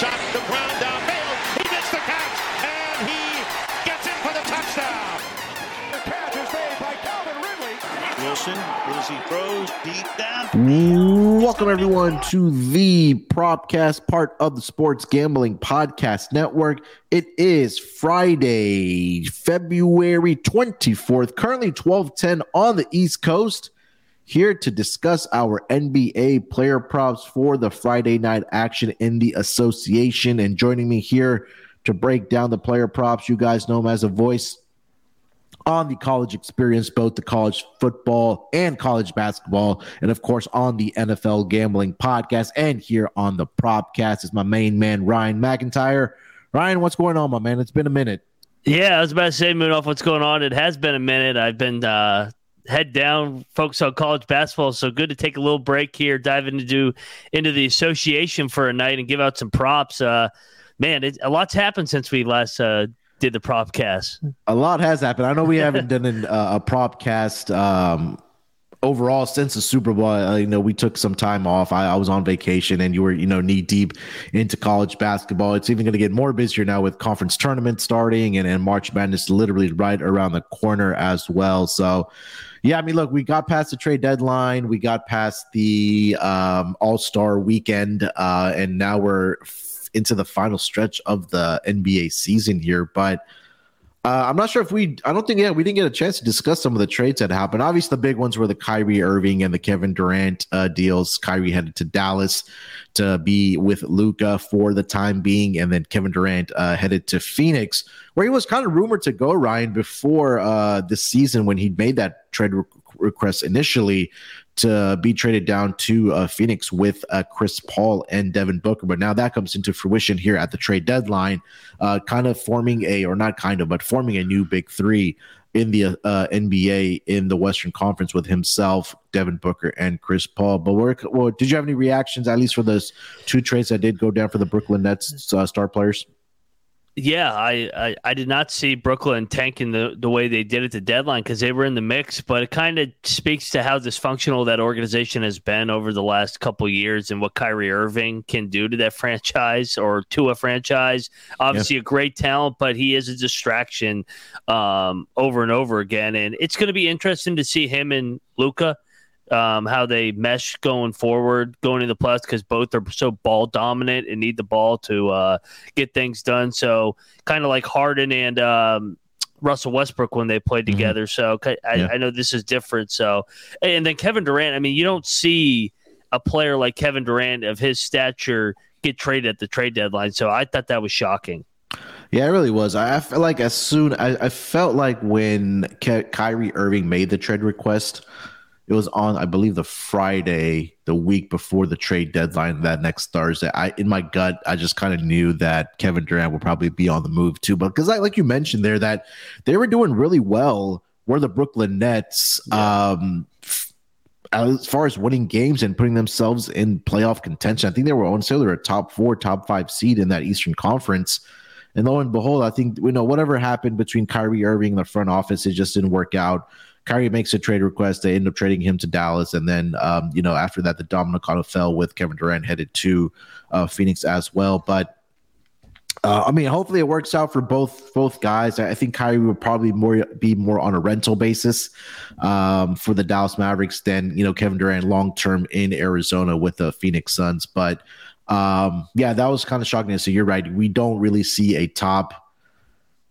And taking a shot, the ground down, Bale, he makes the catch, and he gets in for the touchdown. The catch is made by Calvin Ridley. Wilson, as he throws deep down. Welcome, everyone, to the Propcast, part of the Sports Gambling Podcast Network. It is Friday, February 24th, currently 1210 on the East Coast. Here to discuss our NBA player props for the Friday night action in the association. And joining me here to break down the player props, you guys know him as a voice on the college experience, both the college football and college basketball, and of course on the NFL gambling podcast and here on the Propcast is my main man Ryan McIntyre. Ryan, what's going on, my man? It's been a minute. Yeah, I was about to say, moving off what's going on. It has been a minute. I've been uh, head down, focus on college basketball. So good to take a little break here, dive into do into the association for a night, and give out some props. Uh, man, it, a lot's happened since we last uh, did the prop cast. A lot has happened. I know we haven't done an, uh, a prop cast um, overall since the Super Bowl. You know, we took some time off. I, I, was on vacation, and you were, you know, knee deep into college basketball. It's even going to get more busier now with conference tournaments starting, and, and March Madness literally right around the corner as well. So, yeah, I mean, look, we got past the trade deadline, we got past the um, All Star weekend, uh, and now we're f- into the final stretch of the NBA season here. But uh, I'm not sure if we. I don't think yeah we didn't get a chance to discuss some of the trades that happened. Obviously, the big ones were the Kyrie Irving and the Kevin Durant uh, deals. Kyrie headed to Dallas to be with Luka for the time being, and then Kevin Durant uh, headed to Phoenix, where he was kind of rumored to go. Ryan before uh, this season when he made that trade request initially to be traded down to uh, Phoenix with uh, Chris Paul and Devin Booker. But now that comes into fruition here at the trade deadline, uh, kind of forming a, or not kind of, but forming a new big three in the uh, NBA in the Western Conference with himself, Devin Booker, and Chris Paul. But where, well, did you have any reactions, at least for those two trades that did go down for the Brooklyn Nets uh, star players? Yeah, I, I, I, did not see Brooklyn tanking the, the way they did at the deadline because they were in the mix, but it kind of speaks to how dysfunctional that organization has been over the last couple years and what Kyrie Irving can do to that franchise or to a franchise. Obviously, yeah. a great talent, but he is a distraction um, over and over again. And it's going to be interesting to see him and Luka um, how they mesh going forward, going into the plus because both are so ball dominant and need the ball to uh, get things done. So kind of like Harden and um, Russell Westbrook when they played mm-hmm. together. Mm-hmm. So I, yeah. I, know this is different. So and then Kevin Durant. I mean, you don't see a player like Kevin Durant of his stature get traded at the trade deadline. So I thought that was shocking. Yeah, it really was. I, I felt like as soon I, I felt like when Ky- Kyrie Irving made the trade request it was on i believe the friday the week before the trade deadline that next thursday i in my gut i just kind of knew that kevin durant would probably be on the move too but because like you mentioned there that they were doing really well were the brooklyn nets yeah. um as far as winning games and putting themselves in playoff contention i think they were on sale they're a top four top five seed in that eastern conference and lo and behold, I think you know whatever happened between Kyrie Irving and the front office, it just didn't work out. Kyrie makes a trade request. They end up trading him to Dallas, and then um, you know after that, the domino kind of fell with Kevin Durant headed to uh, Phoenix as well. But uh, I mean, hopefully it works out for both both guys. I think Kyrie would probably more be more on a rental basis um, for the Dallas Mavericks than you know Kevin Durant long term in Arizona with the Phoenix Suns. But um, yeah, that was kind of shocking. So you're right. We don't really see a top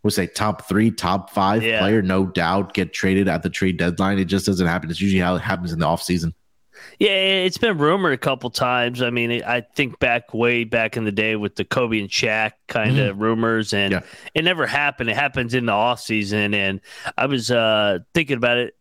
would say top three, top five yeah. player, no doubt, get traded at the trade deadline. It just doesn't happen. It's usually how it happens in the offseason. Yeah, it's been rumored a couple times. I mean, I think back way back in the day with the Kobe and Shaq kind of mm-hmm. rumors, and yeah. it never happened. It happens in the off season, and I was uh, thinking about it.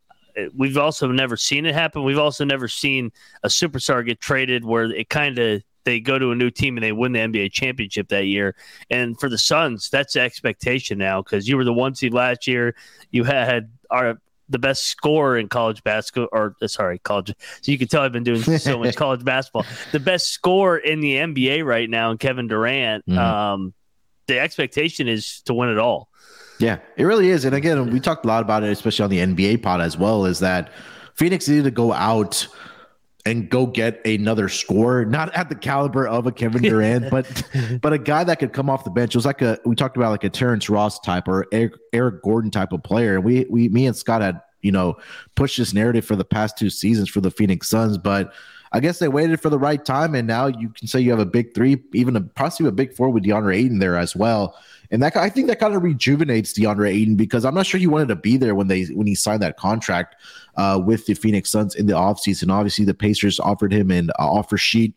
We've also never seen it happen. We've also never seen a superstar get traded where it kind of they go to a new team and they win the NBA championship that year. And for the Suns, that's the expectation now because you were the one seed last year. You had our the best scorer in college basketball, or uh, sorry, college. So you can tell I've been doing so much college basketball. The best scorer in the NBA right now, and Kevin Durant. Mm-hmm. Um, the expectation is to win it all. Yeah, it really is. And again, we talked a lot about it, especially on the NBA pod as well, is that Phoenix needed to go out and go get another scorer, not at the caliber of a Kevin Durant, but but a guy that could come off the bench. It was like a we talked about like a Terrence Ross type or Eric, Eric Gordon type of player. And we we me and Scott had you know pushed this narrative for the past two seasons for the Phoenix Suns, but I guess they waited for the right time, and now you can say you have a big three, even a possibly a big four with DeAndre Ayton there as well. And that I think that kind of rejuvenates DeAndre Ayton because I'm not sure he wanted to be there when they when he signed that contract uh, with the Phoenix Suns in the offseason. Obviously, the Pacers offered him an uh, offer sheet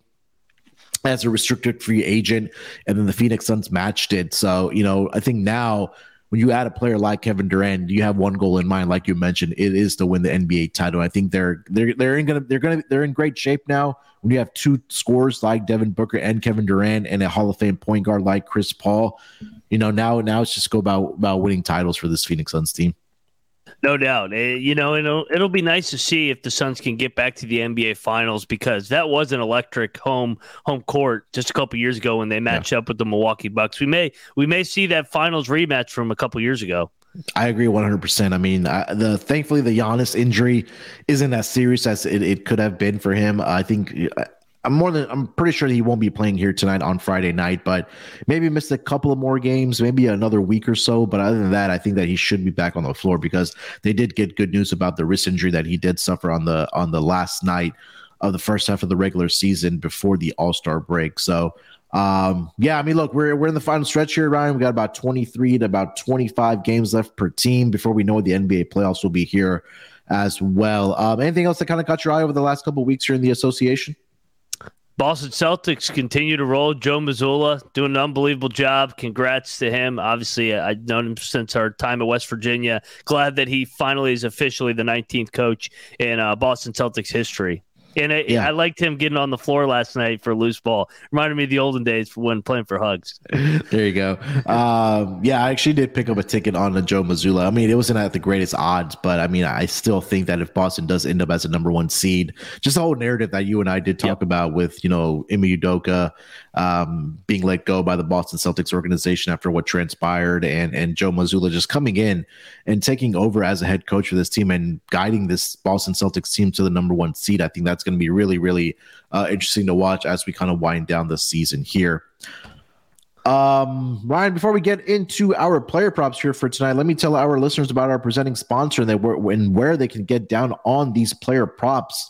as a restricted free agent, and then the Phoenix Suns matched it. So, you know, I think now when you add a player like Kevin Durant, you have one goal in mind, like you mentioned, it is to win the NBA title. I think they're they're they're in gonna they're gonna they're in great shape now. When you have two scores like Devin Booker and Kevin Durant, and a Hall of Fame point guard like Chris Paul, you know now now it's just go about about winning titles for this Phoenix Suns team. No doubt. Eh, you know, it'll it'll be nice to see if the Suns can get back to the NBA Finals because that was an electric home home court just a couple years ago when they matched yeah. up with the Milwaukee Bucks. We may we may see that Finals rematch from a couple years ago. I agree 100%. I mean, I, the thankfully the Giannis injury isn't as serious as it, it could have been for him. I think I'm more than I'm pretty sure he won't be playing here tonight on Friday night, but maybe missed a couple of more games, maybe another week or so. But other than that, I think that he should be back on the floor because they did get good news about the wrist injury that he did suffer on the on the last night of the first half of the regular season before the All Star break. So um, yeah, I mean, look, we're we're in the final stretch here, Ryan. We got about 23 to about 25 games left per team before we know the NBA playoffs will be here as well. Um, anything else that kind of caught your eye over the last couple weeks here in the association? Boston Celtics continue to roll. Joe Mazzulla doing an unbelievable job. Congrats to him. Obviously, I've known him since our time at West Virginia. Glad that he finally is officially the 19th coach in uh, Boston Celtics history. And it, yeah. I liked him getting on the floor last night for loose ball. Reminded me of the olden days when playing for Hugs. there you go. Um, yeah, I actually did pick up a ticket on the Joe Mazzulla. I mean, it wasn't at the greatest odds, but I mean, I still think that if Boston does end up as a number one seed, just the whole narrative that you and I did talk yep. about with, you know, Ime Udoka um, being let go by the Boston Celtics organization after what transpired and, and Joe Mazzulla just coming in and taking over as a head coach for this team and guiding this Boston Celtics team to the number one seed. I think that's going to be really, really uh, interesting to watch as we kind of wind down the season here. Um, Ryan, before we get into our player props here for tonight, let me tell our listeners about our presenting sponsor and, they, and where they can get down on these player props.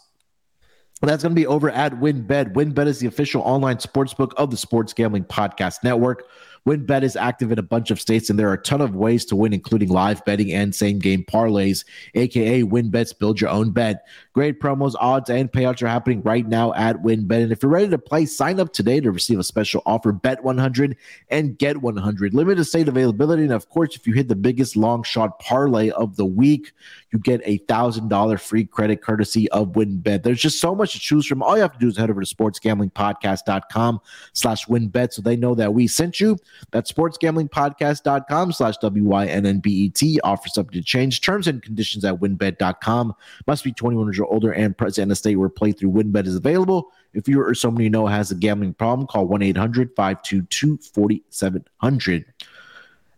Well, that's going to be over at WynnBET. WynnBET is the official online sportsbook of the Sports Gambling Podcast Network. WynnBET is active in a bunch of states, and there are a ton of ways to win, including live betting and same game parlays, aka WynnBET's Build Your Own Bet. Great promos, odds, and payouts are happening right now at WynnBET. And if you're ready to play, sign up today to receive a special offer bet 100 and get 100. Limited state availability. And of course, if you hit the biggest long shot parlay of the week, you get a $1,000 free credit courtesy of WynnBET. There's just so much to choose from. All you have to do is head over to sportsgamblingpodcast.com slash WynnBET so they know that we sent you. That's sportsgamblingpodcast.com slash W-Y-N-N-B-E-T. Offer subject to change. Terms and conditions at wynnbet.com. Must be 21 years or older and present in a state where playthrough WynnBET is available. If you or someone you know has a gambling problem, call 1-800-522-4700.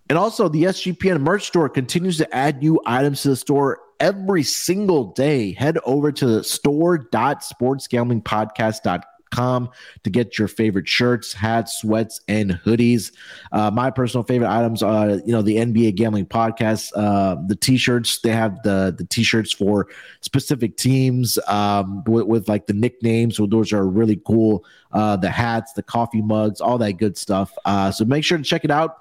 And also, the SGPN merch store continues to add new items to the store every single day. Head over to store.sportsgamblingpodcast.com com to get your favorite shirts, hats, sweats, and hoodies. Uh, my personal favorite items are, you know, the NBA Gambling Podcast, uh, the t-shirts. They have the the t-shirts for specific teams um, with, with like the nicknames. So those are really cool. Uh, the hats, the coffee mugs, all that good stuff. Uh, so make sure to check it out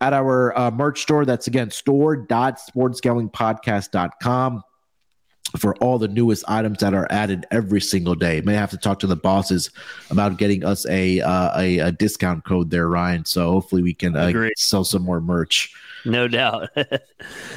at our uh, merch store. That's again store.sportsgamblingpodcast.com. for all the newest items that are added every single day. May have to talk to the bosses about getting us a uh, a, a, discount code there, Ryan. So hopefully we can uh, sell some more merch. No doubt. all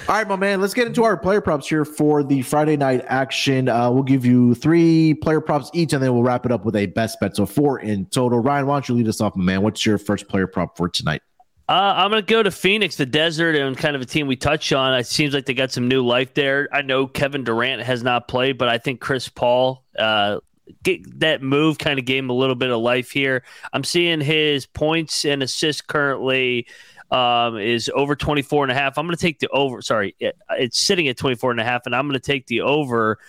right, my man. Let's get into our player props here for the Friday night action. Uh, we'll give you three player props each, and then we'll wrap it up with a best bet. So four in total. Ryan, why don't you lead us off, my man? What's your first player prop for tonight? Uh, I'm going to go to Phoenix, the desert, and kind of a team we touched on. It seems like they got some new life there. I know Kevin Durant has not played, but I think Chris Paul, uh, that move kind of gave him a little bit of life here. I'm seeing his points and assists currently um, is over 24 and a half. I'm going to take the over. Sorry, it's sitting at 24 and a half, and I'm going to take the over.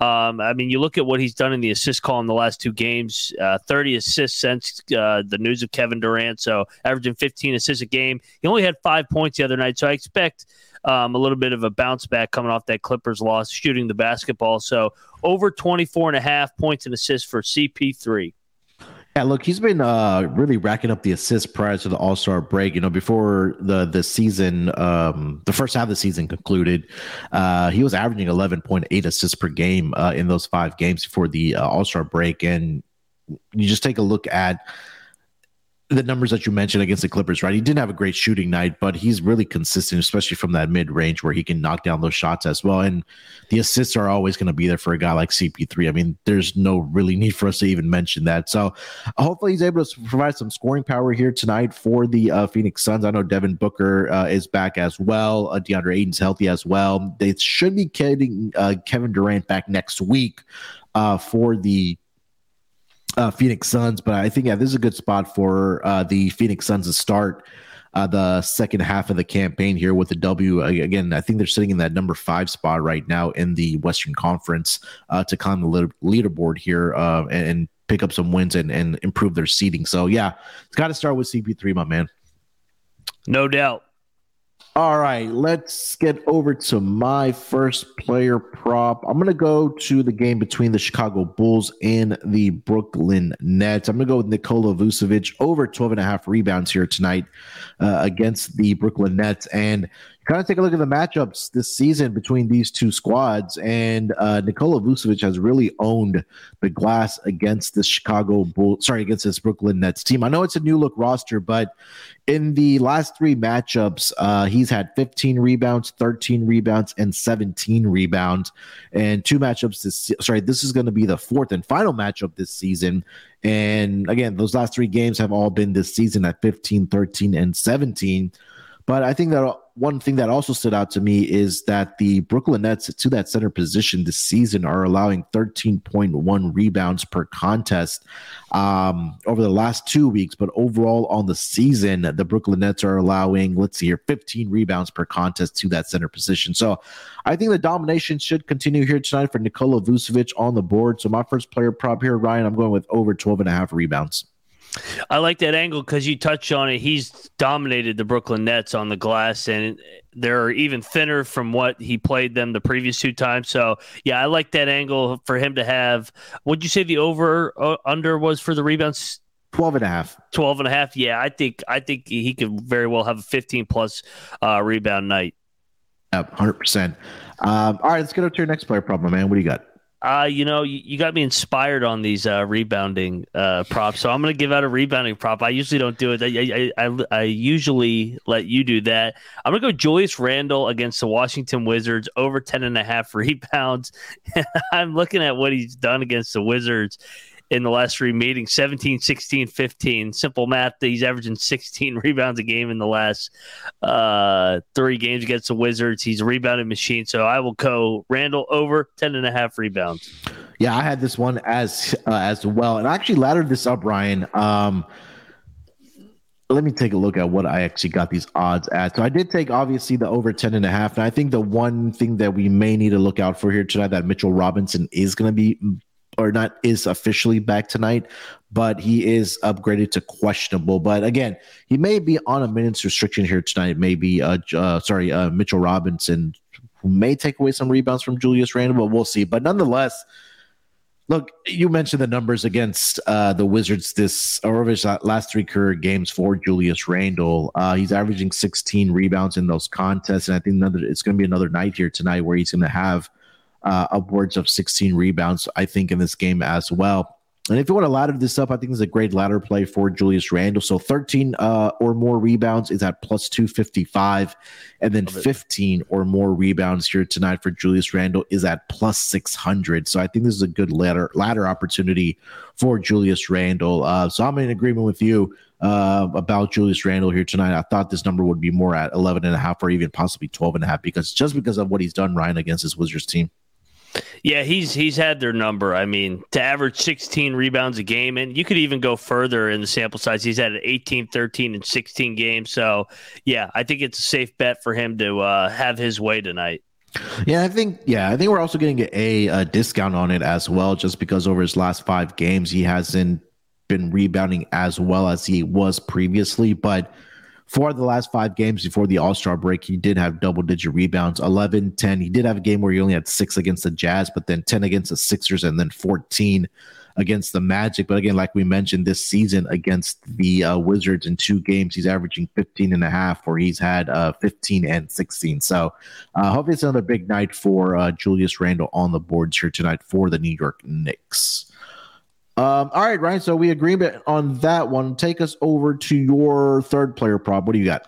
Um, I mean, you look at what he's done in the assist call in the last two games uh, 30 assists since uh, the news of Kevin Durant. So, averaging 15 assists a game. He only had five points the other night. So, I expect um, a little bit of a bounce back coming off that Clippers loss, shooting the basketball. So, over 24 and a half points and assists for CP3. Yeah, look, he's been uh, really racking up the assists prior to the All Star break. You know, before the the season, um, the first half of the season concluded, uh, he was averaging eleven point eight assists per game uh, in those five games before the uh, All Star break. And you just take a look at the numbers that you mentioned against the Clippers, right? He didn't have a great shooting night, but he's really consistent, especially from that mid range where he can knock down those shots as well. And the assists are always going to be there for a guy like CP3. I mean, there's no really need for us to even mention that. So hopefully he's able to provide some scoring power here tonight for the uh, Phoenix Suns. I know Devin Booker uh, is back as well. Uh, DeAndre Ayton's healthy as well. They should be getting uh, Kevin Durant back next week uh, for the uh, Phoenix Suns, but I think yeah, this is a good spot for uh, the Phoenix Suns to start uh, the second half of the campaign here with the W. Again, I think they're sitting in that number five spot right now in the Western Conference uh, to climb the leaderboard here uh, and, and, pick up some wins and, and improve their seeding. So yeah, it's got to start with CP3, my man. No doubt. All right, let's get over to my first player prop. I'm going to go to the game between the Chicago Bulls and the Brooklyn Nets. I'm going to go with Nikola Vucevic over 12 and a half rebounds here tonight uh, against the Brooklyn Nets. And kind of take a look at the matchups this season between these two squads. And uh, Nikola Vucevic has really owned the glass against the Chicago Bulls, sorry, against this Brooklyn Nets team. I know it's a new look roster, but in the last three matchups, uh, he's had 15 rebounds, 13 rebounds, and 17 rebounds. And two matchups this sorry, this is going to be the fourth and final matchup this season. And again, those last three games have all been this season at 15, 13, and 17. But I think that one thing that also stood out to me is that the Brooklyn Nets to that center position this season are allowing 13.1 rebounds per contest um, over the last two weeks. But overall on the season, the Brooklyn Nets are allowing, let's see here, 15 rebounds per contest to that center position. So I think the domination should continue here tonight for Nikola Vucevic on the board. So my first player prop here, Ryan, I'm going with over 12 and a half rebounds. I like that angle because you touched on it. He's dominated the Brooklyn Nets on the glass, and they're even thinner from what he played them the previous two times. So, yeah, I like that angle for him to have. Would you say the over uh, under was for the rebounds? 12 and a half 12 and a half yeah i think i think he could very well have a 15 plus uh, rebound night yep 100% um, all right let's get up to your next player problem man what do you got uh, you know, you, you, got me inspired on these uh, rebounding uh, props. So I'm going to give out a rebounding prop. I usually don't do it. I, I, I, I usually let you do that. I'm going to go Julius Randle against the Washington Wizards over 10 and a half rebounds. I'm looking at what he's done against the Wizards in the last three meetings 17, 16, 15. Simple math. He's averaging 16 rebounds a game in the last uh, three games against the Wizards. He's a rebounding machine. So I will go Randle over 10 and a half rebounds. Yeah, I had this one as uh, as well. And I actually laddered this up, Ryan. Um, let me take a look at what I actually got these odds at. So I did take obviously the over 10 and a half. And I think the one thing that we may need to look out for here tonight that Mitchell Robinson is going to be or not is officially back tonight, but he is upgraded to questionable. But again, he may be on a minutes restriction here tonight. Maybe uh, uh sorry, uh, Mitchell Robinson who may take away some rebounds from Julius Randle, but we'll see. But nonetheless, look, you mentioned the numbers against uh, the Wizards this or his last three career games for Julius Randle. Uh, he's averaging 16 rebounds in those contests, and I think another it's going to be another night here tonight where he's going to have uh, upwards of 16 rebounds, I think, in this game as well. And if you want to ladder this up, I think it's a great ladder play for Julius Randle. So 13 uh, or more rebounds is at plus 255. And then 15 or more rebounds here tonight for Julius Randle is at plus 600. So I think this is a good ladder, ladder opportunity for Julius Randle. Uh, so I'm in agreement with you uh, about Julius Randle here tonight. I thought this number would be more at 11 and a half or even possibly 12 and a half because just because of what he's done, Ryan, against his Wizards team. Yeah, he's he's had their number. I mean, to average 16 rebounds a game, and you could even go further in the sample size. He's had 18, 13, and 16 games. So, yeah, I think it's a safe bet for him to uh, have his way tonight. Yeah, I think yeah, I think we're also getting a, a discount on it as well, just because over his last five games he hasn't been rebounding as well as he was previously, but for the last five games before the All Star break, he did have double digit rebounds 11, 10. He did have a game where he only had six against the Jazz, but then 10 against the Sixers and then 14 against the Magic. But again, like we mentioned this season against the uh, Wizards in two games, he's averaging 15 and a half, or he's had uh, 15 and 16. So uh, hopefully it's another big night for uh, Julius Randle on the boards here tonight for the New York Knicks. Um, all right, Ryan. So we agree on that one. Take us over to your third player prop. What do you got?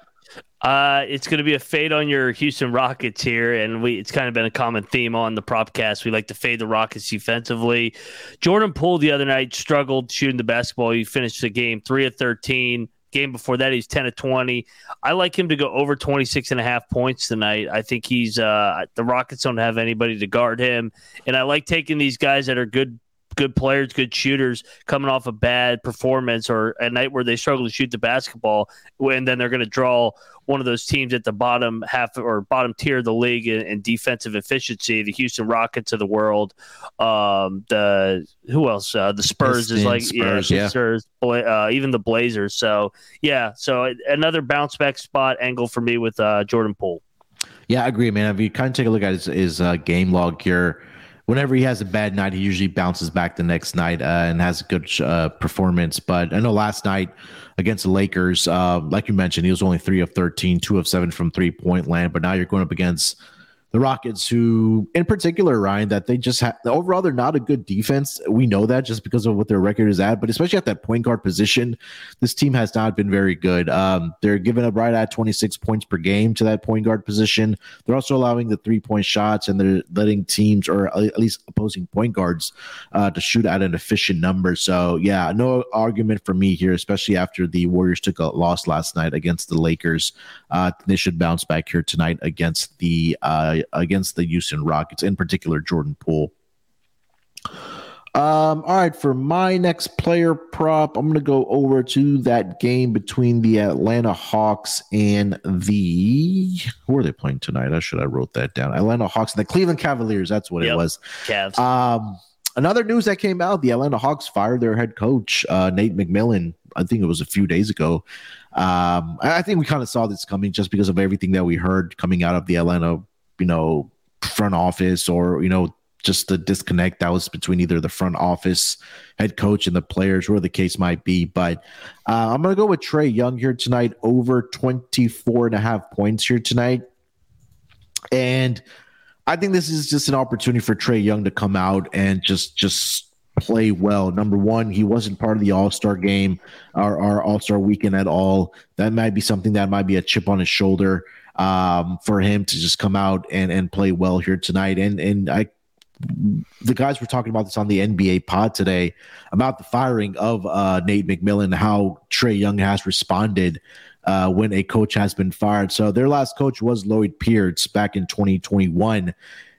Uh, it's going to be a fade on your Houston Rockets here, and we it's kind of been a common theme on the propcast. We like to fade the Rockets defensively. Jordan Poole the other night struggled shooting the basketball. He finished the game three of thirteen. Game before that, he's 10 of 20. I like him to go over 26 and a half points tonight. I think he's uh, the Rockets don't have anybody to guard him. And I like taking these guys that are good good players, good shooters coming off a bad performance or a night where they struggle to shoot the basketball, and then they're going to draw one of those teams at the bottom half or bottom tier of the league in, in defensive efficiency, the Houston Rockets of the world. Um, the who else? Uh, the Spurs is like Spurs, yeah, yeah. Spurs, uh, even the Blazers. So yeah, so another bounce back spot angle for me with uh, Jordan Poole. Yeah, I agree, man. If you kind of take a look at his, his uh, game log here whenever he has a bad night, he usually bounces back the next night uh, and has a good uh, performance. But I know last night against the Lakers, uh, like you mentioned, he was only three of 13, two of seven from three point land. But now you're going up against the Rockets, who in particular, Ryan, that they just have overall they're not a good defense. We know that just because of what their record is at, but especially at that point guard position, this team has not been very good. Um, they're giving up right at 26 points per game to that point guard position. They're also allowing the three point shots, and they're letting teams or at least opposing point guards uh, to shoot at an efficient number. So yeah, no argument for me here, especially after the Warriors took a loss last night against the Lakers. Uh, they should bounce back here tonight against the uh, against the Houston Rockets, in particular Jordan Poole. Um, all right, for my next player prop, I'm going to go over to that game between the Atlanta Hawks and the who are they playing tonight? I should have wrote that down. Atlanta Hawks and the Cleveland Cavaliers. That's what yep. it was. Cavs. Um, another news that came out: the Atlanta Hawks fired their head coach uh, Nate McMillan. I think it was a few days ago. Um, I think we kind of saw this coming just because of everything that we heard coming out of the Atlanta, you know, front office or you know just the disconnect that was between either the front office head coach and the players, where the case might be. But uh, I'm going to go with Trae Young here tonight, over 24 and a half points here tonight. And I think this is just an opportunity for Trae Young to come out and just just play well. Number one, he wasn't part of the All Star game or, or All Star weekend at all. That might be something that might be a chip on his shoulder um, for him to just come out and, and play well here tonight. And and I the guys were talking about this on the NBA pod today about the firing of uh, Nate McMillan, how Trae Young has responded uh, when a coach has been fired. So their last coach was Lloyd Pierce back in 2021.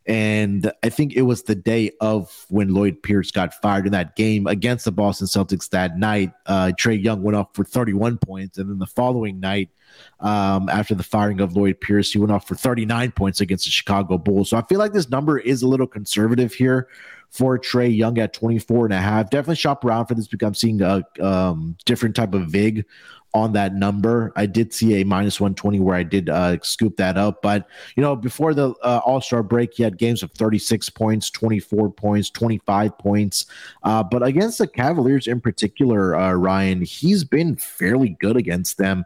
And I think it was the day of when Lloyd Pierce got fired in that game against the Boston Celtics that night. Uh, Trae Young went off for 31 points. And then the following night, um, after the firing of Lloyd Pierce, he went off for 39 points against the Chicago Bulls. So I feel like this number is a little conservative here for Trae Young at 24 and a half. Definitely shop around for this because I'm seeing a um, different type of VIG on that number. I did see a minus 120 where I did uh, scoop that up. But, you know, before the uh, All Star break, he had games of 36 points, 24 points, 25 points. Uh, but against the Cavaliers in particular, uh, Ryan, he's been fairly good against them.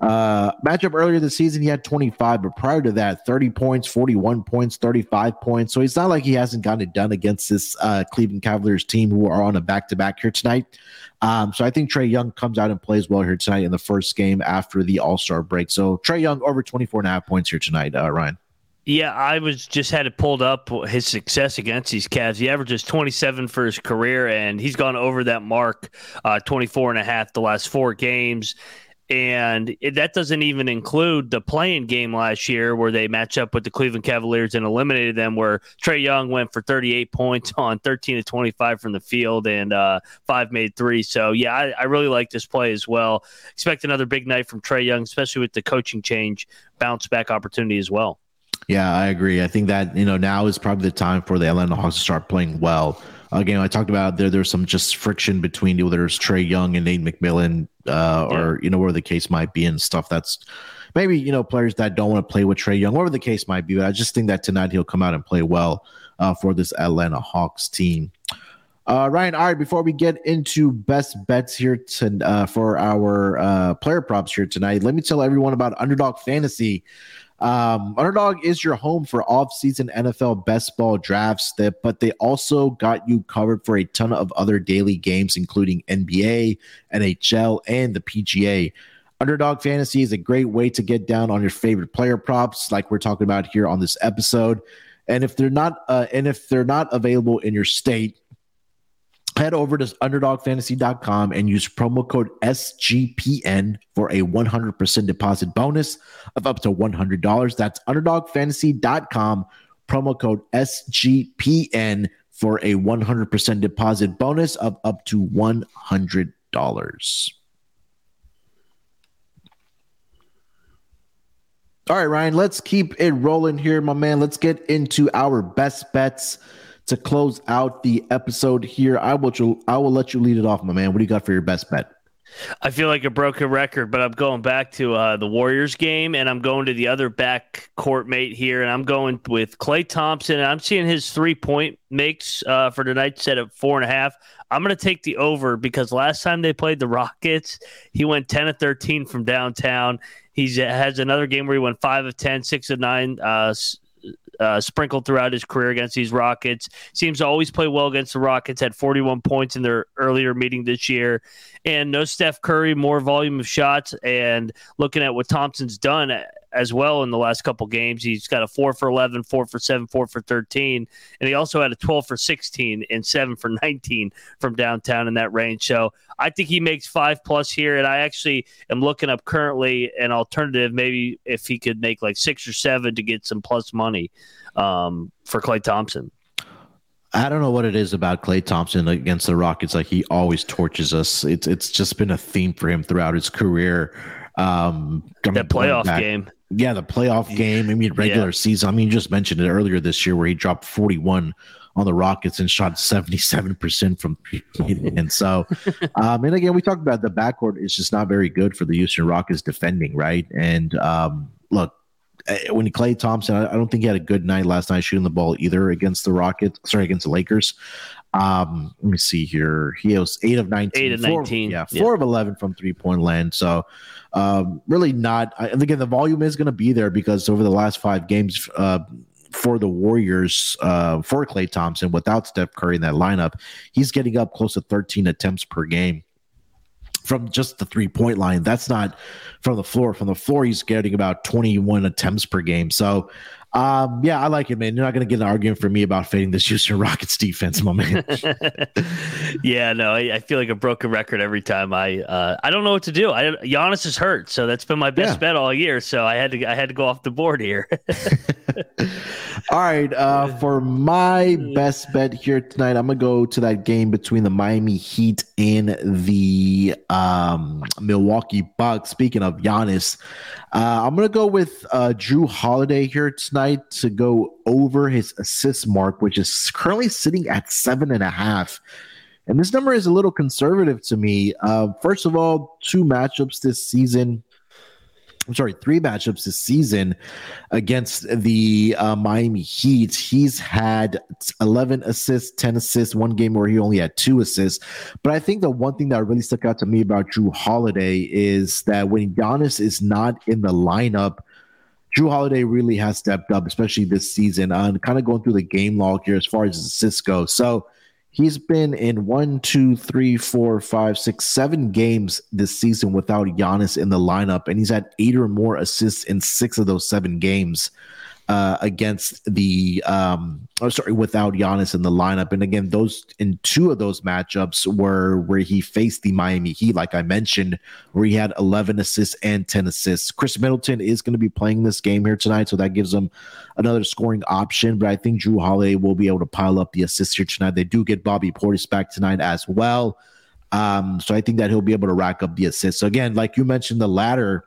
Uh, matchup earlier this season, he had 25, but prior to that, 30 points, 41 points, 35 points. So it's not like he hasn't gotten it done against this uh, Cleveland Cavaliers team who are on a back to back here tonight. Um, so I think Trae Young comes out and plays well here tonight in the first game after the All Star break. So Trae Young over 24 and a half points here tonight, uh, Ryan. Yeah, I was just had it pulled up his success against these Cavs. He averages 27 for his career, and he's gone over that mark, uh, 24 and a half the last four games. And it, that doesn't even include the play-in game last year where they match up with the Cleveland Cavaliers and eliminated them, where Trae Young went for 38 points on 13 to 25 from the field and uh, five made three. So, yeah, I, I really like this play as well. Expect another big night from Trae Young, especially with the coaching change, bounce back opportunity as well. Yeah, I agree. I think that, you know, now is probably the time for the Atlanta Hawks to start playing well. Again, I talked about there. There's some just friction between whether it's Trae Young and Nate McMillan, uh, yeah. or you know where the case might be and stuff. That's maybe you know players that don't want to play with Trae Young, whatever the case might be. But I just think that tonight he'll come out and play well uh, for this Atlanta Hawks team. Uh, Ryan, all right, before we get into best bets here to, uh, for our uh, player props here tonight, let me tell everyone about Underdog Fantasy. Um, Underdog is your home for off-season NFL best ball drafts, that, but they also got you covered for a ton of other daily games, including NBA, NHL, and the PGA. Underdog Fantasy is a great way to get down on your favorite player props, like we're talking about here on this episode. And if they're not, uh, and if they're not available in your state, head over to underdogfantasy.com and use promo code SGPN for a 100% deposit bonus of up to $100. That's underdogfantasy.com, promo code SGPN for a 100% deposit bonus of up to $100. All right, Ryan, let's keep it rolling here, my man. Let's get into our best bets to close out the episode here. I will I will let you lead it off, my man. What do you got for your best bet? I feel like a broken record, but I'm going back to uh, the Warriors game, and I'm going to the other back court mate here, and I'm going with Klay Thompson. I'm seeing his three point makes uh, for tonight set at four and a half. I'm going to take the over because last time they played the Rockets, he went 10 of 13 from downtown. He has another game where he went 5 of 10, 6 of 9, uh, uh, sprinkled throughout his career against these Rockets. Seems to always play well against the Rockets. Had 41 points in their earlier meeting this year, and no Steph Curry, more volume of shots. And looking at what Thompson's done as well in the last couple games. He's got a four for 11, four for seven, four for 13. And he also had a 12 for 16 and seven for 19 from downtown in that range. So I think he makes five plus here. And I actually am looking up currently an alternative, maybe if he could make like six or seven to get some plus money um, for Klay Thompson. I don't know what it is about Klay Thompson against the Rockets. Like he always torches us. It's it's just been a theme for him throughout his career. Um, that playoff back, game. Yeah, the playoff game. I mean, regular yeah. season. I mean, you just mentioned it earlier this year where he dropped 41 on the Rockets and shot 77% from and so um and again we talked about the backcourt is just not very good for the Houston Rockets defending, right? And um look, eh, when Klay Thompson, I don't think he had a good night last night shooting the ball either against the Rockets, sorry, against the Lakers. Um, let me see here. He was eight of 19. Eight of 19. Yeah, four yeah. of 11 from three point land. So, um, really not. And again, the volume is going to be there because over the last five games, uh, for the Warriors, uh, for Klay Thompson, without Steph Curry in that lineup, he's getting up close to 13 attempts per game from just the three point line. That's not from the floor. From the floor, he's getting about 21 attempts per game. So um, yeah, I like it, man. You're not going to get an argument from me about fading this Houston Rockets defense, my man. yeah, no, I, I, feel like a broken record every time. I uh, I don't know what to do. I Giannis is hurt, so that's been my best yeah. bet all year. So I had to I had to go off the board here. all right, uh, for my best bet here tonight, I'm gonna go to that game between the Miami Heat and the um, Milwaukee Bucks. Speaking of Giannis, uh, I'm gonna go with uh, Jrue Holiday here tonight tonight to go over his assist mark, which is currently sitting at seven and a half. And this number is a little conservative to me. Uh, first of all, two matchups this season I'm sorry, three matchups this season against the uh, Miami Heat. He's had 11 assists, 10 assists, one game where he only had two assists. But I think the one thing that really stuck out to me about Jrue Holiday is that when Giannis is not in the lineup, Jrue Holiday really has stepped up, especially this season. Uh, kind of going through the game log here as far as assists go. So He's been in one, two, three, four, five, six, seven games this season without Giannis in the lineup, and he's had eight or more assists in six of those seven games uh, against the um oh, sorry without Giannis in the lineup. And again, those in two of those matchups were where he faced the Miami Heat, like I mentioned, where he had 11 assists and 10 assists. Khris Middleton is going to be playing this game here tonight, so that gives him another scoring option. But I think Jrue Holiday will be able to pile up the assists here tonight. They do get Bobby Portis back tonight as well. Um, so I think that he'll be able to rack up the assists. So again, like you mentioned, the ladder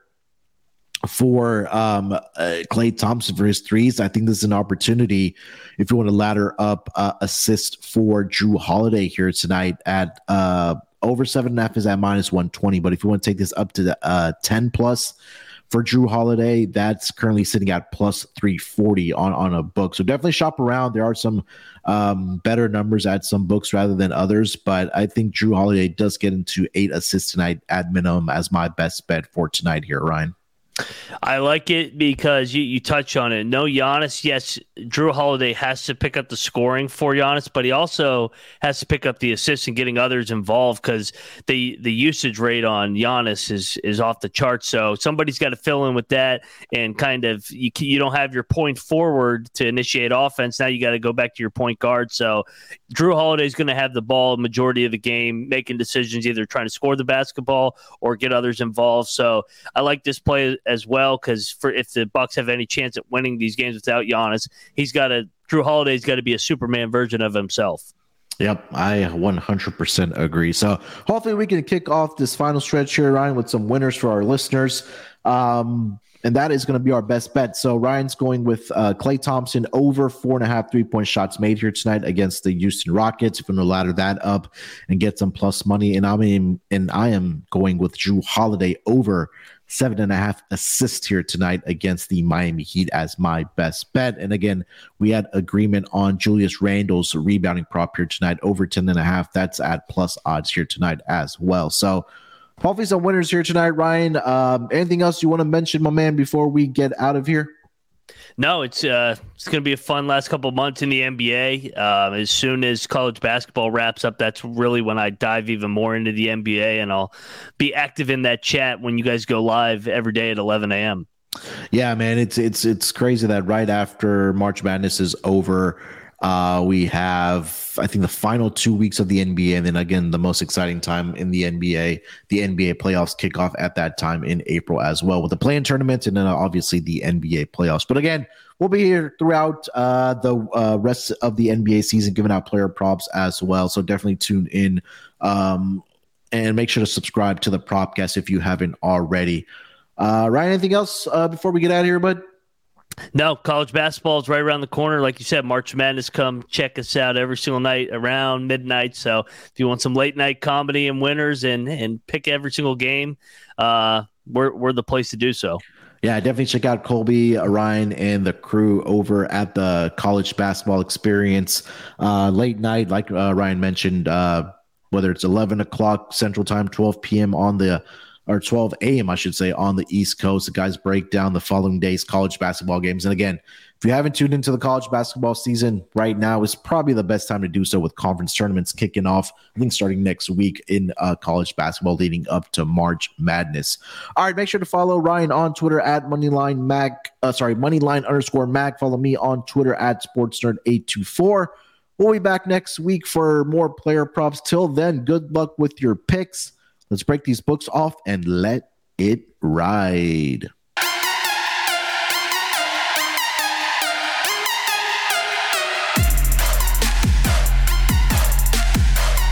for um, uh, Klay Thompson for his threes. I think this is an opportunity if you want to ladder up uh, assist for Jrue Holiday here tonight at uh, over seven and a half is at minus 120. But if you want to take this up to the uh, 10 plus for Jrue Holiday, that's currently sitting at plus 340 on, on a book. So definitely shop around. There are some um, better numbers at some books rather than others, but I think Jrue Holiday does get into eight assists tonight at minimum as my best bet for tonight here, Ryan. I like it because you, you touch on it. No Giannis, yes, Jrue Holiday has to pick up the scoring for Giannis, but he also has to pick up the assists and getting others involved because the the usage rate on Giannis is is off the chart. So somebody's got to fill in with that and kind of you you don't have your point forward to initiate offense. Now you got to go back to your point guard. So Jrue Holiday is going to have the ball majority of the game, making decisions either trying to score the basketball or get others involved. So I like this play as well because for if the Bucks have any chance at winning these games without Giannis, he's got to Jrue Holiday's got to be a Superman version of himself. Yep, I 100% agree. So hopefully we can kick off this final stretch here, Ryan, with some winners for our listeners. Um, and that is going to be our best bet. So Ryan's going with uh, Klay Thompson over four and a half three point shots made here tonight against the Houston Rockets. If you want to ladder that up and get some plus money, and I mean, and I am going with Jrue Holiday over seven and a half assists here tonight against the Miami Heat as my best bet. And again, we had agreement on Julius Randle's rebounding prop here tonight over 10 and a half. That's at plus odds here tonight as well. So hopefully some winners here tonight, Ryan. Um, anything else you want to mention, my man, before we get out of here? No, it's uh, it's going to be a fun last couple months in the NBA. Uh, as soon as college basketball wraps up, that's really when I dive even more into the NBA, and I'll be active in that chat when you guys go live every day at 11 a.m. Yeah, man, it's it's it's crazy that right after March Madness is over, uh, we have, I think, the final two weeks of the NBA, and then again, the most exciting time in the NBA. The NBA playoffs kick off at that time in April as well, with the play-in tournament, and then obviously the NBA playoffs. But again, we'll be here throughout uh, the uh, rest of the NBA season, giving out player props as well. So definitely tune in, um, and make sure to subscribe to the Propcast if you haven't already. Uh, Ryan, anything else uh, before we get out of here, bud? No, college basketball is right around the corner. Like you said, March Madness, come check us out every single night around midnight. So if you want some late night comedy and winners and and pick every single game, uh, we're we're the place to do so. Yeah, definitely check out Colby, Ryan, and the crew over at the college basketball experience. Uh, late night, like uh, Ryan mentioned, uh, whether it's 11 o'clock Central Time, 12 p.m. on the or 12 a.m., I should say, on the East Coast. The guys break down the following day's college basketball games. And again, if you haven't tuned into the college basketball season right now, is probably the best time to do so with conference tournaments kicking off. I think starting next week in uh, college basketball, leading up to March Madness. All right, make sure to follow Ryan on Twitter at Moneyline Mac. Uh, sorry, Moneyline underscore Mac. Follow me on Twitter at SportsNerd824. We'll be back next week for more player props. Till then, good luck with your picks. Let's break these books off and let it ride.